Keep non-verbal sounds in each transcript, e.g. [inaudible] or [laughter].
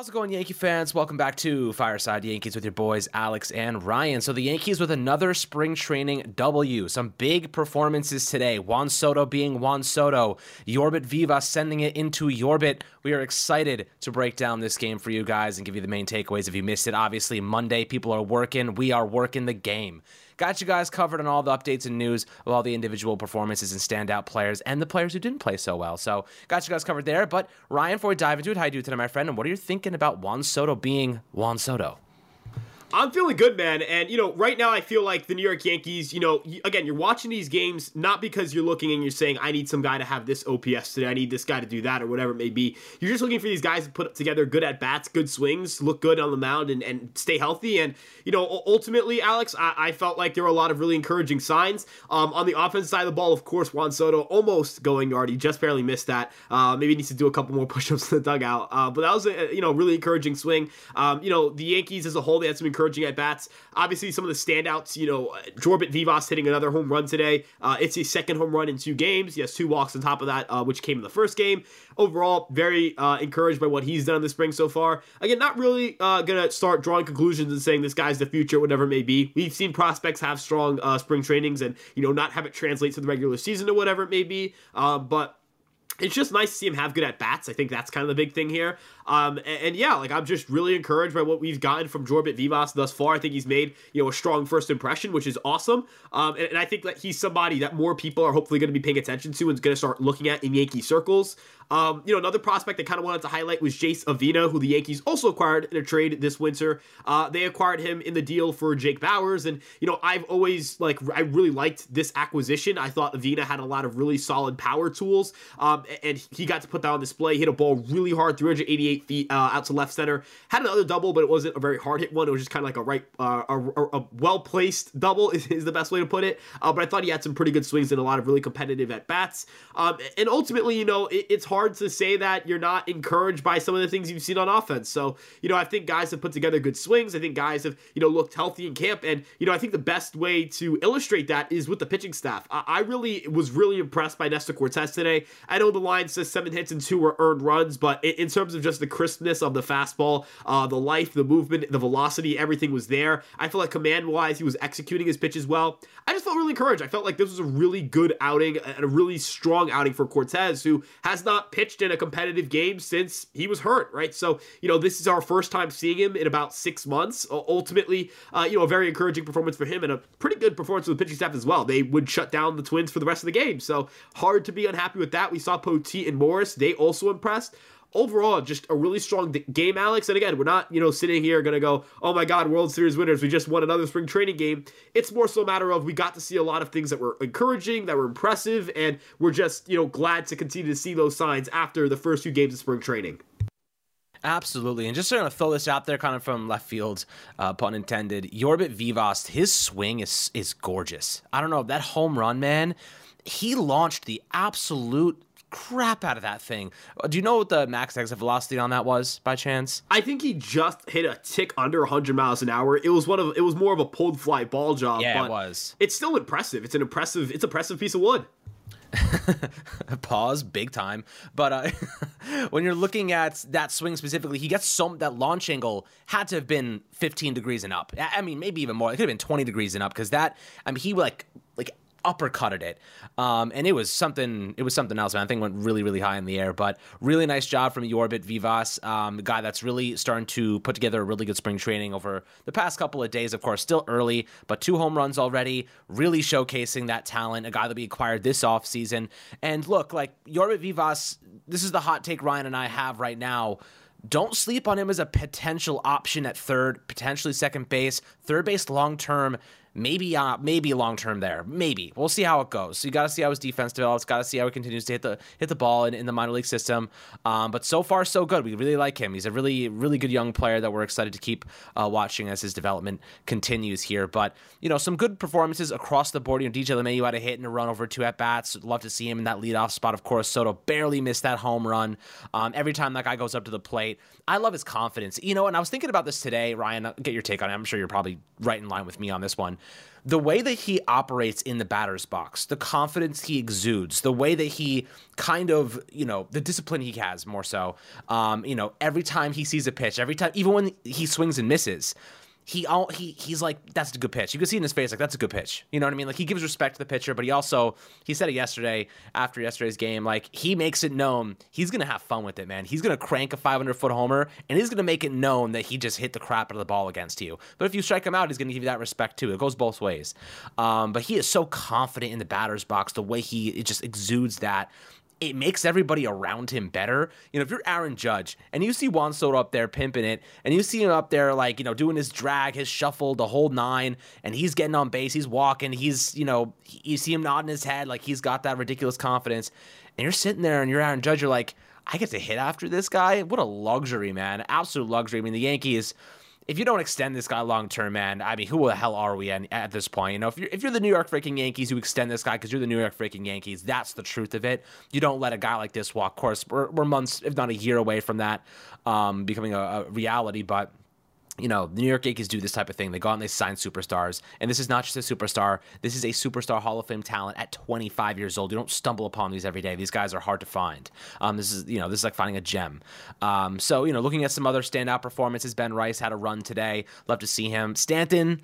How's it going, Yankee fans? Welcome back to Fireside Yankees with your boys, Alex and Ryan. So, the Yankees with another spring training W. Some big performances today. Juan Soto being Juan Soto, Jorbit Vivas sending it into Yorbit. We are excited to break down this game for you guys and give you the main takeaways if you missed it. Obviously, Monday, people are working. We are working the game. Got you guys covered on all the updates and news of all the individual performances and standout players and the players who didn't play so well. So, got you guys covered there. But, Ryan, before we dive into it, how you do today, my friend? And what are you thinking about Juan Soto being Juan Soto? I'm feeling good, man. And, you know, right now I feel like the New York Yankees, you know, again, you're watching these games not because you're looking and you're saying, I need some guy to have this OPS today, I need this guy to do that, or whatever it may be. You're just looking for these guys to put together good at bats, good swings, look good on the mound, and, and stay healthy. And, you know, ultimately, Alex, I, I felt like there were a lot of really encouraging signs. Um, on the offense side of the ball, of course, Juan Soto almost going yard. He just barely missed that. Uh, maybe needs to do a couple more [laughs] push ups in the dugout. Uh, but that was a, you know, really encouraging swing. Um, you know, the Yankees as a whole, they had some encouraging at bats. Obviously, some of the standouts, you know, Jorbit Vivas hitting another home run today. Uh, it's his second home run in two games. He has two walks on top of that, uh, which came in the first game. Overall, very uh, encouraged by what he's done in the spring so far. Again, not really uh, going to start drawing conclusions and saying this guy's the future, whatever it may be. We've seen prospects have strong uh, spring trainings and, you know, not have it translate to the regular season or whatever it may be. Uh, but it's just nice to see him have good at bats. I think that's kind of the big thing here. Um, and, and, yeah, like I'm just really encouraged by what we've gotten from Jorbit Vivas thus far. I think he's made you know a strong first impression, which is awesome. Um, and, and, I think that he's somebody that more people are hopefully going to be paying attention to and going to start looking at in Yankee circles. Um, you know, another prospect I kind of wanted to highlight was Jace Avina, who the Yankees also acquired in a trade this winter. Uh, they acquired him in the deal for Jake Bauers, and you know, I've always like I really liked this acquisition. I thought Avina had a lot of really solid power tools, um, and he got to put that on display. Hit a ball really hard, 388 feet uh, out to left center. Had another double, but it wasn't a very hard hit one. It was just kind of like a right, uh, a, a well placed double [laughs] is, is, the best way to put it. Uh, but I thought he had some pretty good swings and a lot of really competitive at bats. Um, and ultimately, you know, it, it's hard to say that you're not encouraged by some of the things you've seen on offense. So, you know, I think guys have put together good swings. I think guys have, you know, looked healthy in camp. And, you know, I think the best way to illustrate that is with the pitching staff. I, I really was really impressed by Nestor Cortes today. I know the line says seven hits and two were earned runs, but in, in terms of just the crispness of the fastball, uh, the life, the movement, the velocity, everything was there. I felt like command wise, he was executing his pitches well. I just felt really encouraged. I felt like this was a really good outing and a really strong outing for Cortes, who has not pitched in a competitive game since he was hurt, right? So, you know, this is our first time seeing him in about six months. Ultimately, uh, you know, a very encouraging performance for him and a pretty good performance for the pitching staff as well. They would shut down the Twins for the rest of the game. So, hard to be unhappy with that. We saw Poteet and Morris. They also impressed overall, just a really strong game, Alex. And again, we're not, you know, sitting here going to go, oh my God, World Series winners, we just won another spring training game. It's more so a matter of we got to see a lot of things that were encouraging, that were impressive, and we're just, you know, glad to continue to see those signs after the first few games of spring training. Absolutely. And just to throw this out there kind of from left field, uh, pun intended, Jorbit Vivas, his swing is is gorgeous. I don't know, that home run, man, he launched the absolute crap out of that thing. Uh, do you know what the max exit velocity on that was by chance? I think he just hit a tick under 100 miles an hour. It was one of it was more of a pulled fly ball job. Yeah, it was. It's still impressive. It's an impressive. It's a impressive piece of wood. [laughs] Pause, big time. But uh, [laughs] when you're looking at that swing specifically, he gets some that launch angle had to have been 15 degrees and up. I mean, maybe even more. It could have been 20 degrees and up because that. I mean, he like uppercutted it. Um, and it was something it was something else, man. I think went really, really high in the air. But really nice job from Jorbit Vivas, um, a guy that's really starting to put together a really good spring training over the past couple of days. Of course, still early, but two home runs already, really showcasing that talent, a guy that we acquired this offseason. And look, like Jorbit Vivas, this is the hot take Ryan and I have right now don't sleep on him as a potential option at third, potentially second base, third base long term maybe uh, maybe long term there. Maybe we'll see how it goes. So you got to see how his defense develops. Got to see how he continues to hit the hit the ball in, in the minor league system. Um, but so far so good. We really like him. He's a really really good young player that we're excited to keep uh, watching as his development continues here. But you know some good performances across the board. You know DJ LeMahieu had a hit and a run over two at bats. Love to see him in that leadoff spot. Of course Soto barely missed that home run. Um, every time that guy goes up to the plate, I love his confidence. You know, and I was thinking about this today, Ryan. Get your take on it. I'm sure you're probably right in line with me on this one. The way that he operates in the batter's box, the confidence he exudes, the way that he kind of, you know, the discipline he has more so. Um, you know, every time he sees a pitch, every time, even when he swings and misses, he all he he's like that's a good pitch. You can see in his face like that's a good pitch. You know what I mean? Like he gives respect to the pitcher, but he also he said it yesterday after yesterday's game. Like he makes it known he's gonna have fun with it, man. He's gonna crank a 500 foot homer and he's gonna make it known that he just hit the crap out of the ball against you. But if you strike him out, he's gonna give you that respect too. It goes both ways. Um, but he is so confident in the batter's box, the way he it just exudes that it makes everybody around him better. You know, if you're Aaron Judge and you see Juan Soto up there pimping it, and you see him up there like you know doing his drag, his shuffle, the whole nine, and he's getting on base, he's walking, he's you know you see him nodding his head like he's got that ridiculous confidence, and you're sitting there and you're Aaron Judge, you're like, I get to hit after this guy. What a luxury, man! Absolute luxury. I mean, the Yankees if you don't extend this guy long term, man, I mean, who the hell are we at, this point? You know, if you're if you're the New York freaking Yankees, you extend this guy because you're the New York freaking Yankees. That's the truth of it. You don't let a guy like this walk. Of course, we're, we're months, if not a year, away from that um, becoming a, a reality, but you know, the New York Yankees do this type of thing. They go out and they sign superstars. And this is not just a superstar. This is a superstar Hall of Fame talent at 25 years old. You don't stumble upon these every day. These guys are hard to find. Um, this is, you know, this is like finding a gem. Um, so, you know, looking at some other standout performances, Ben Rice had a run today. Love to see him. Stanton,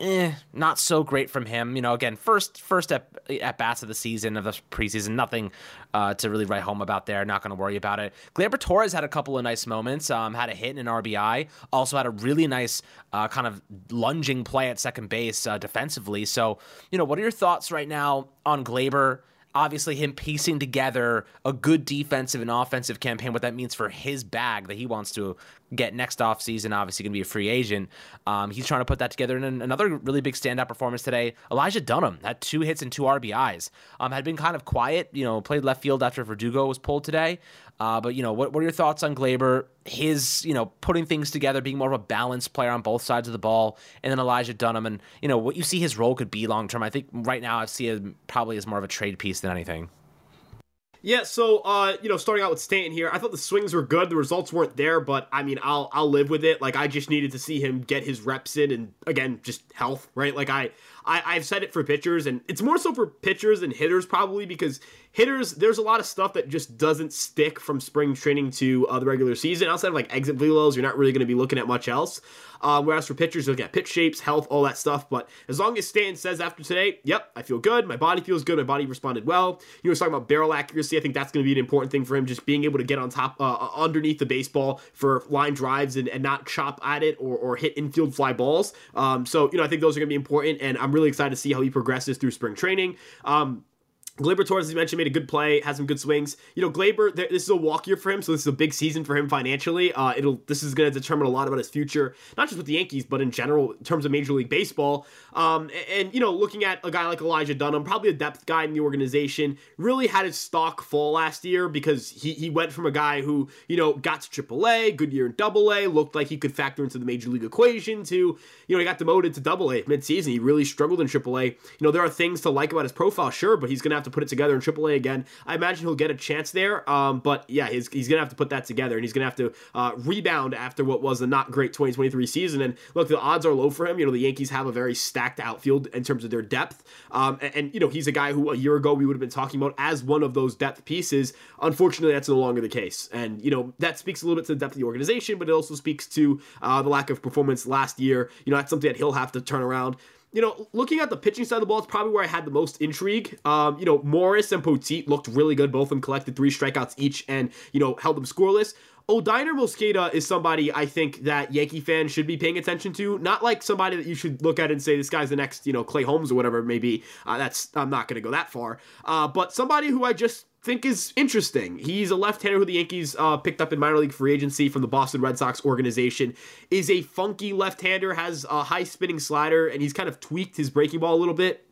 eh, not so great from him. You know, again, first first at, at bats of the season of the preseason, nothing uh, to really write home about there. Not going to worry about it. Gleyber Torres had a couple of nice moments. Um, had a hit and an RBI. Also had a really nice uh, kind of lunging play at second base uh, defensively. So, you know, what are your thoughts right now on Gleyber? Obviously him piecing together a good defensive and offensive campaign, what that means for his bag that he wants to get next offseason. Obviously, going to be a free agent. Um, he's trying to put that together. And another really big standout performance today. Elijah Dunham had two hits and two RBIs. Um, had been kind of quiet. You know, played left field after Verdugo was pulled today. Uh, but you know, what, what are your thoughts on Gleyber? His, you know, putting things together, being more of a balanced player on both sides of the ball, and then Elijah Dunham, and you know what you see his role could be long term. I think right now I see him probably as more of a trade piece than anything. Yeah, so uh, you know, starting out with Stanton here, I thought the swings were good. The results weren't there, but I mean, I'll I'll live with it. Like I just needed to see him get his reps in, and again, just health, right? Like I I I've said it for pitchers, and it's more so for pitchers than hitters probably because hitters, there's a lot of stuff that just doesn't stick from spring training to uh, the regular season. Outside of like exit velos, you're not really going to be looking at much else. Um, whereas for pitchers, you'll get pitch shapes, health, all that stuff. But as long as Stan says after today, yep, I feel good. My body feels good. My body responded well. You were talking about barrel accuracy. I think that's going to be an important thing for him, just being able to get on top, uh, uh, underneath the baseball for line drives and, and not chop at it or, or hit infield fly balls. Um, so, you know, I think those are going to be important. And I'm really excited to see how he progresses through spring training. Um, Gleyber Torres, as you mentioned, made a good play, has some good swings. You know, Gleyber, this is a walk year for him, so this is a big season for him financially. Uh, it'll this is going to determine a lot about his future, not just with the Yankees, but in general in terms of Major League Baseball. Um, and, and, you know, looking at a guy like Elijah Dunham, probably a depth guy in the organization, really had his stock fall last year because he he went from a guy who you know got to AAA, good year in Double A, looked like he could factor into the Major League equation. To you know, he got demoted to Double A midseason. He really struggled in AAA. You know, there are things to like about his profile, sure, but he's going to have to put it together in AAA again. I imagine he'll get a chance there. Um, but yeah, he's, he's going to have to put that together and he's going to have to uh, rebound after what was a not great 2023 season. And look, the odds are low for him. You know, the Yankees have a very stacked outfield in terms of their depth. Um, and, and, you know, he's a guy who a year ago we would have been talking about as one of those depth pieces. Unfortunately, that's no longer the case. And, you know, that speaks a little bit to the depth of the organization, but it also speaks to uh, the lack of performance last year. You know, that's something that he'll have to turn around you know, looking at the pitching side of the ball, it's probably where I had the most intrigue. Um, you know, Morris and Poteet looked really good. Both of them collected three strikeouts each and, you know, held them scoreless. Oddanier Mosqueda is somebody I think that Yankee fans should be paying attention to. Not like somebody that you should look at and say this guy's the next, you know, Clay Holmes or whatever it may be. Uh, that's I'm not going to go that far. Uh, but somebody who I just think is interesting. He's a left-hander who the Yankees uh, picked up in minor league free agency from the Boston Red Sox organization. Is a funky left-hander, has a high spinning slider, and he's kind of tweaked his breaking ball a little bit.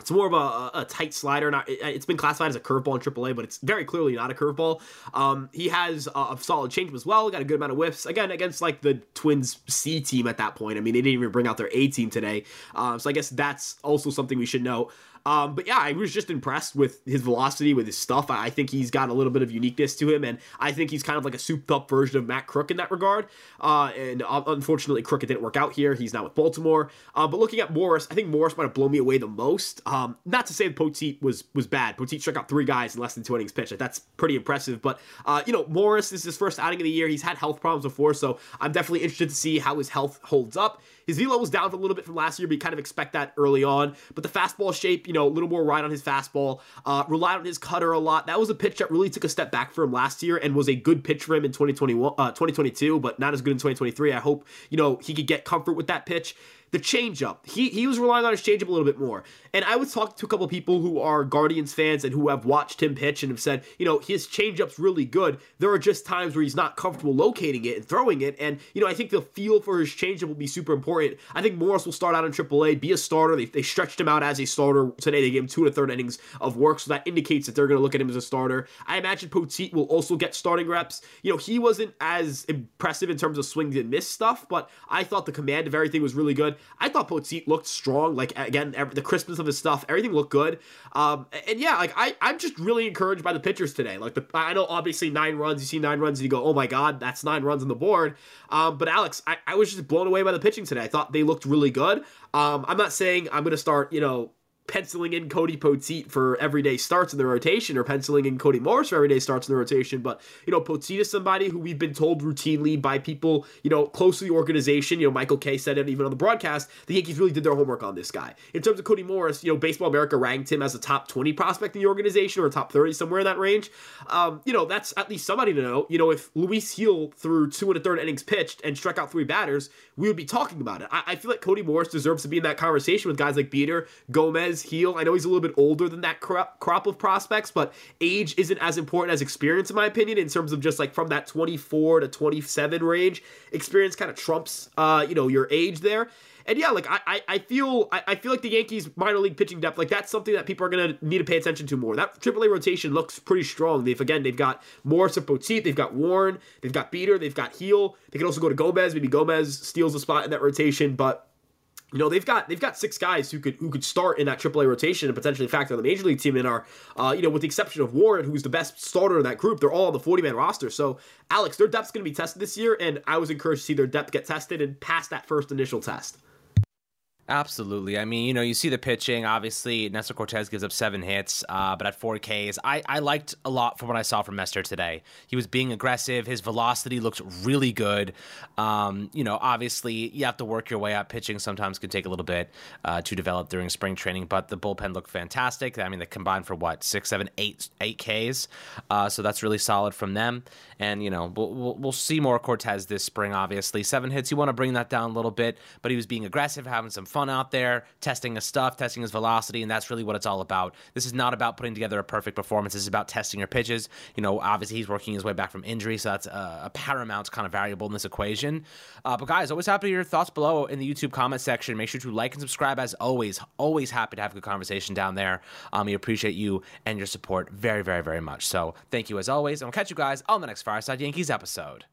It's more of a, a tight slider. It, has been classified as a curveball in AAA, but it's very clearly not a curveball. Um, he has a, a solid changeup as well. Got a good amount of whiffs again against like the Twins C team at that point. I mean, they didn't even bring out their A team today, um, so I guess that's also something we should know. Um, but yeah, I was just impressed with his velocity, with his stuff. I think he's got a little bit of uniqueness to him, and I think he's kind of like a souped up version of Matt Krook in that regard. Uh, and uh, unfortunately, Krook didn't work out here. He's now with Baltimore. Uh, but looking at Morris, I think Morris might have blown me away the most. Um, not to say that Poteet was was bad. Poteet struck out three guys in less than two innings pitched. That's pretty impressive. But uh, you know, Morris is his first outing of the year. He's had health problems before, so I'm definitely interested to see how his health holds up. His velo was down a little bit from last year, but you kind of expect that early on. But the fastball shape, you know, a little more ride on his fastball, uh, relied on his cutter a lot. That was a pitch that really took a step back for him last year and was a good pitch for him in 2021, uh, 2022, but not as good in 2023. I hope, you know, he could get comfort with that pitch the changeup. He he was relying on his changeup a little bit more. And I was talking to a couple people who are Guardians fans and who have watched him pitch and have said, you know, his changeup's really good. There are just times where he's not comfortable locating it and throwing it. And, you know, I think the feel for his changeup will be super important. I think Morris will start out in AAA, be a starter. They, they stretched him out as a starter today. They gave him two and a third innings of work, so that indicates that they're going to look at him as a starter. I imagine Poteet will also get starting reps. You know, he wasn't as impressive in terms of swings and miss stuff, but I thought the command of everything was really good. I thought Poteet looked strong. Like again, every, the crispness of his stuff, everything looked good. Um, and yeah, like I, I'm just really encouraged by the pitchers today. Like the, I know obviously nine runs. You see nine runs and you go, oh my god, that's nine runs on the board. Um, but Alex, I, I was just blown away by the pitching today. I thought they looked really good. Um, I'm not saying I'm going to start, you know, penciling in Cody Poteet for everyday starts in the rotation or penciling in Cody Morris for everyday starts in the rotation. But, you know, Poteet is somebody who we've been told routinely by people, you know, close to the organization. You know, Michael Kay said it even on the broadcast. The Yankees really did their homework on this guy. In terms of Cody Morris, you know, Baseball America ranked him as a top 20 prospect in the organization or top 30, somewhere in that range. Um, you know, that's at least somebody to know. You know, if Luis Gil threw two and a third innings pitched and struck out three batters, we would be talking about it. I, I feel like Cody Morris deserves to be in that conversation with guys like Beeter, Gomez, Gil. I know he's a little bit older than that crop, of prospects, but age isn't as important as experience, in my opinion, in terms of just like from that 24 to 27 range. Experience kind of trumps, uh, you know, your age there. And yeah, like I, I feel I, I feel like the Yankees minor league pitching depth, like that's something that people are gonna need to pay attention to more. That AAA rotation looks pretty strong. They've again they've got Morris of Poteet, they've got Warren, they've got Beeter, they've got Gil. They can also go to Gomez. Maybe Gomez steals a spot in that rotation, but you know they've got they've got six guys who could who could start in that AAA rotation and potentially factor the major league team in are uh, you know with the exception of Warren who's the best starter in that group they're all on the 40 man roster so Alex their depth's going to be tested this year and I was encouraged to see their depth get tested and pass that first initial test. Absolutely. I mean, you know, you see the pitching. Obviously, Nestor Cortes gives up seven hits, uh, but at four Ks, I, I liked a lot from what I saw from Nestor today. He was being aggressive. His velocity looked really good. Um, you know, obviously, you have to work your way up. Pitching sometimes can take a little bit uh, to develop during spring training, but the bullpen looked fantastic. I mean, they combined for what six, seven, eight, eight Ks. Uh, so that's really solid from them. And you know, we'll, we'll, we'll see more Cortes this spring. Obviously, seven hits. You want to bring that down a little bit, but he was being aggressive, having some fun fun out there, testing his stuff, testing his velocity, and that's really what it's all about. This is not about putting together a perfect performance. This is about testing your pitches. You know, obviously he's working his way back from injury, so that's a, a paramount kind of variable in this equation. Uh, but guys, always happy to hear your thoughts below in the YouTube comment section. Make sure to like and subscribe as always. Always happy to have a good conversation down there. Um, we appreciate you and your support very, very, very much. So thank you as always, and we'll catch you guys on the next Fireside Yankees episode.